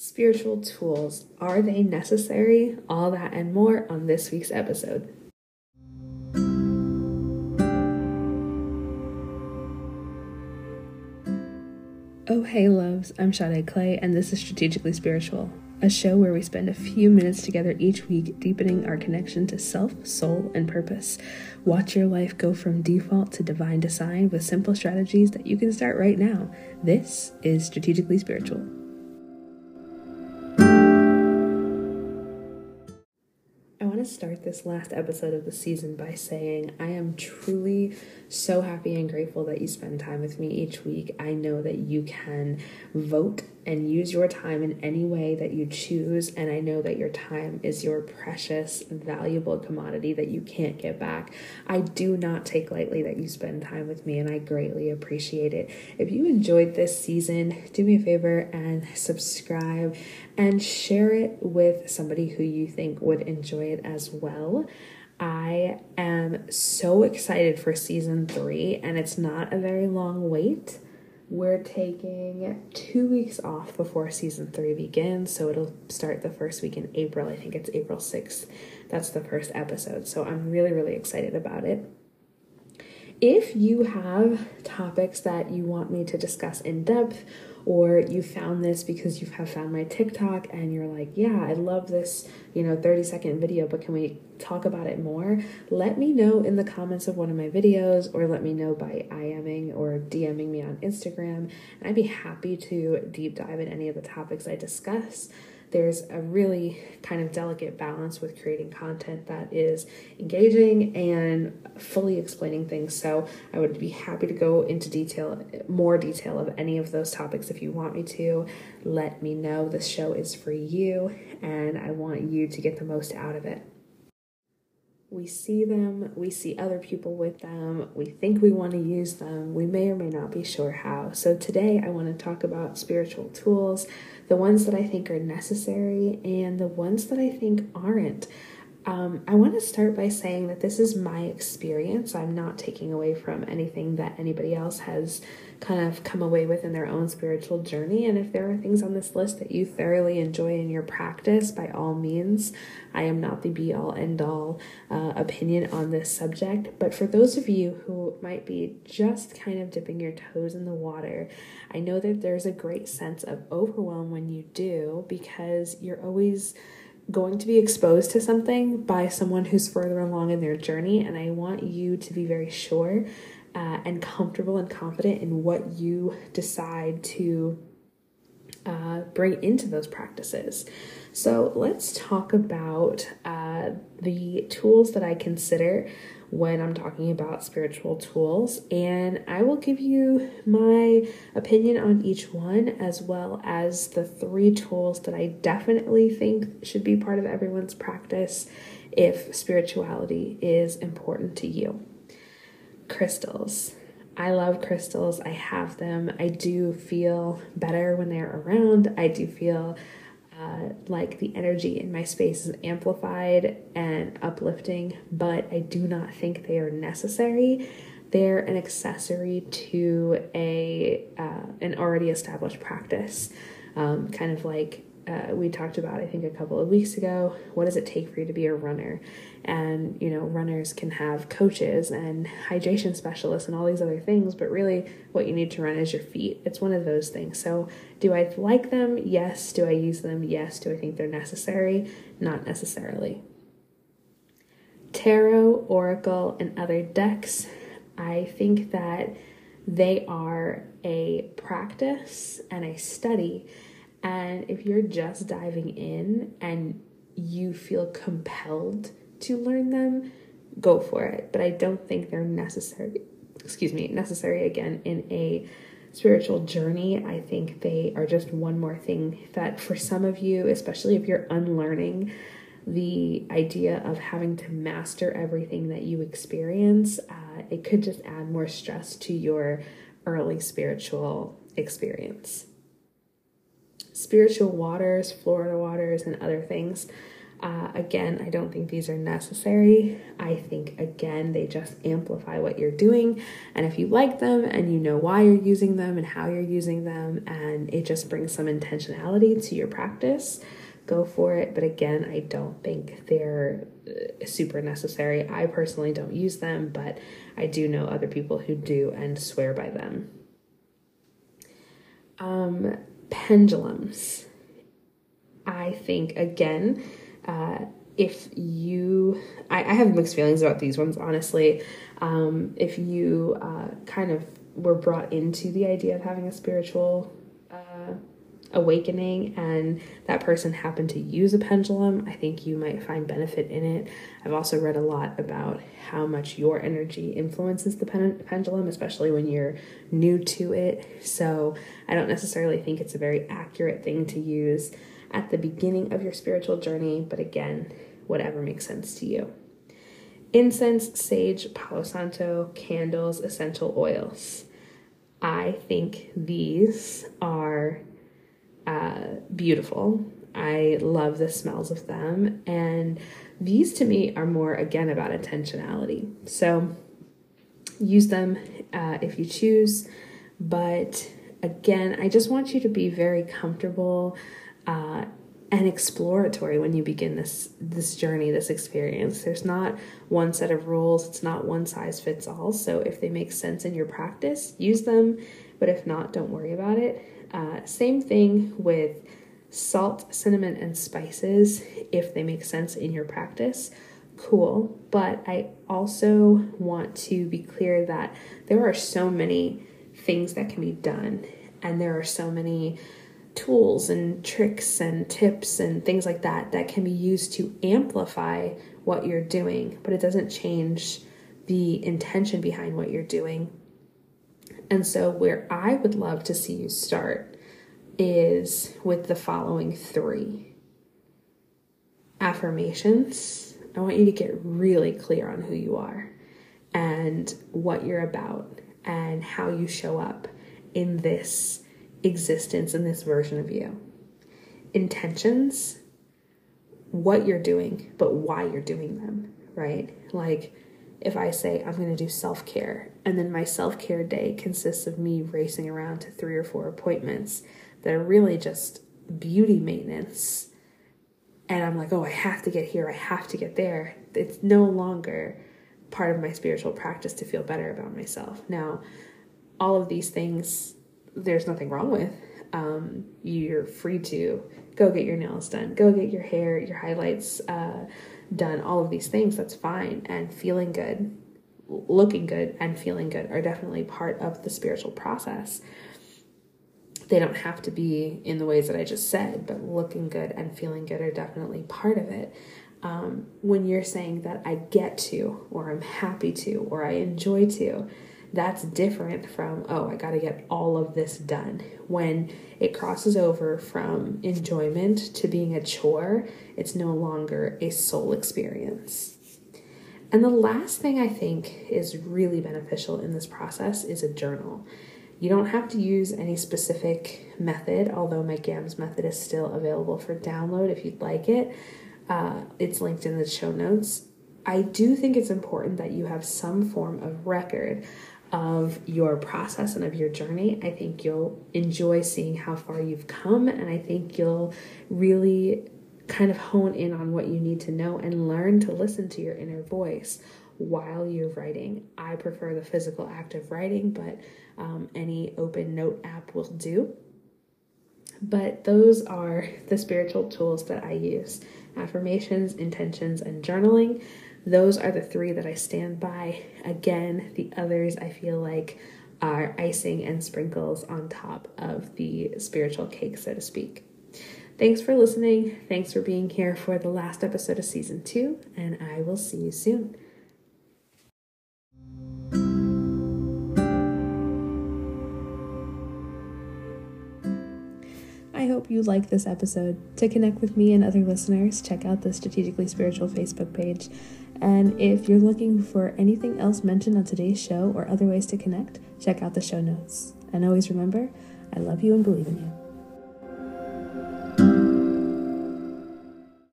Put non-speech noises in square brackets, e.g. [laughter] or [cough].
Spiritual tools, are they necessary? All that and more on this week's episode. Oh, hey, loves, I'm Sade Clay, and this is Strategically Spiritual, a show where we spend a few minutes together each week deepening our connection to self, soul, and purpose. Watch your life go from default to divine design with simple strategies that you can start right now. This is Strategically Spiritual. Start this last episode of the season by saying I am truly so happy and grateful that you spend time with me each week. I know that you can vote and use your time in any way that you choose. And I know that your time is your precious, valuable commodity that you can't get back. I do not take lightly that you spend time with me, and I greatly appreciate it. If you enjoyed this season, do me a favor and subscribe and share it with somebody who you think would enjoy it as well. I am so excited for season three, and it's not a very long wait. We're taking two weeks off before season three begins, so it'll start the first week in April. I think it's April 6th. That's the first episode, so I'm really, really excited about it. If you have topics that you want me to discuss in depth or you found this because you have found my TikTok and you're like, yeah, I love this, you know, 30 second video, but can we talk about it more? Let me know in the comments of one of my videos or let me know by IMing or DMing me on Instagram. And I'd be happy to deep dive in any of the topics I discuss there's a really kind of delicate balance with creating content that is engaging and fully explaining things. So I would be happy to go into detail, more detail of any of those topics if you want me to. Let me know. This show is for you, and I want you to get the most out of it we see them, we see other people with them, we think we want to use them, we may or may not be sure how. So, today I want to talk about spiritual tools, the ones that I think are necessary and the ones that I think aren't. Um, I want to start by saying that this is my experience. I'm not taking away from anything that anybody else has kind of come away with in their own spiritual journey. And if there are things on this list that you thoroughly enjoy in your practice, by all means, I am not the be all end all uh, opinion on this subject. But for those of you who might be just kind of dipping your toes in the water, I know that there's a great sense of overwhelm when you do because you're always going to be exposed to something by someone who's further along in their journey. And I want you to be very sure uh, and comfortable and confident in what you decide to uh, bring into those practices. So let's talk about the tools that I consider when I'm talking about spiritual tools, and I will give you my opinion on each one as well as the three tools that I definitely think should be part of everyone's practice if spirituality is important to you crystals. I love crystals. I have them. I do feel better when they're around. I do feel uh, like the energy in my space is amplified and uplifting, but I do not think they are necessary. They're an accessory to a uh, an already established practice, um, kind of like uh, we talked about, I think, a couple of weeks ago. What does it take for you to be a runner? And, you know, runners can have coaches and hydration specialists and all these other things, but really what you need to run is your feet. It's one of those things. So, do I like them? Yes. Do I use them? Yes. Do I think they're necessary? Not necessarily. Tarot, Oracle, and other decks, I think that they are a practice and a study and if you're just diving in and you feel compelled to learn them, go for it. But I don't think they're necessary, excuse me, necessary again in a spiritual journey. I think they are just one more thing that for some of you, especially if you're unlearning the idea of having to master everything that you experience, uh, it could just add more stress to your early spiritual experience spiritual waters, Florida waters, and other things. Uh, again, I don't think these are necessary. I think, again, they just amplify what you're doing. And if you like them and you know why you're using them and how you're using them, and it just brings some intentionality to your practice, go for it. But again, I don't think they're uh, super necessary. I personally don't use them, but I do know other people who do and swear by them. Um, pendulums. I think, again, uh, if you, I, I, have mixed feelings about these ones, honestly. Um, if you uh, kind of were brought into the idea of having a spiritual awakening and that person happened to use a pendulum, I think you might find benefit in it. I've also read a lot about how much your energy influences the pen- pendulum, especially when you're new to it. So I don't necessarily think it's a very accurate thing to use at the beginning of your spiritual journey, but again, whatever makes sense to you. Incense, sage, palo santo, candles, essential oils. I think these are uh, beautiful. I love the smells of them. And these to me are more, again, about intentionality. So use them uh, if you choose. But again, I just want you to be very comfortable uh, and exploratory when you begin this this journey this experience. There's not one set of rules. It's not one size fits all. So if they make sense in your practice use them. But if not don't worry about it. Uh, same thing with salt cinnamon and spices if they make sense in your practice. Cool. But i also want to be clear that there are so many things that can be done and there are so many tools and tricks and tips and things like that that can be used to amplify what you're doing, but it doesn't change the intention behind what you're doing. And so, where I would love to see you start is with the following three affirmations. I want you to get really clear on who you are and what you're about and how you show up in this existence in this version of you. Intentions, what you're doing, but why you're doing them, right? Like if I say I'm going to do self care, and then my self care day consists of me racing around to three or four appointments that are really just beauty maintenance, and I'm like, oh, I have to get here, I have to get there, it's no longer part of my spiritual practice to feel better about myself. Now, all of these things there's nothing wrong with. Um, you're free to go get your nails done, go get your hair, your highlights uh, done, all of these things. That's fine. And feeling good, looking good, and feeling good are definitely part of the spiritual process. They don't have to be in the ways that I just said, but looking good and feeling good are definitely part of it. Um, when you're saying that I get to, or I'm happy to, or I enjoy to, that's different from, oh, I got to get all of this done. When it crosses over from enjoyment to being a chore, it's no longer a soul experience. And the last thing I think is really beneficial in this process is a journal. You don't have to use any specific method, although my GAMMS method is still available for download if you'd like it. Uh, it's linked in the show notes. I do think it's important that you have some form of record of your process and of your journey. I think you'll enjoy seeing how far you've come, and I think you'll really kind of hone in on what you need to know and learn to listen to your inner voice while you're writing. I prefer the physical act of writing, but um, any open note app will do. But those are [laughs] the spiritual tools that I use affirmations, intentions, and journaling those are the three that I stand by. Again, the others I feel like are icing and sprinkles on top of the spiritual cake, so to speak. Thanks for listening. Thanks for being here for the last episode of season two, and I will see you soon. I hope you like this episode. To connect with me and other listeners, check out the Strategically Spiritual Facebook page. And if you're looking for anything else mentioned on today's show or other ways to connect, check out the show notes. And always remember, I love you and believe in you.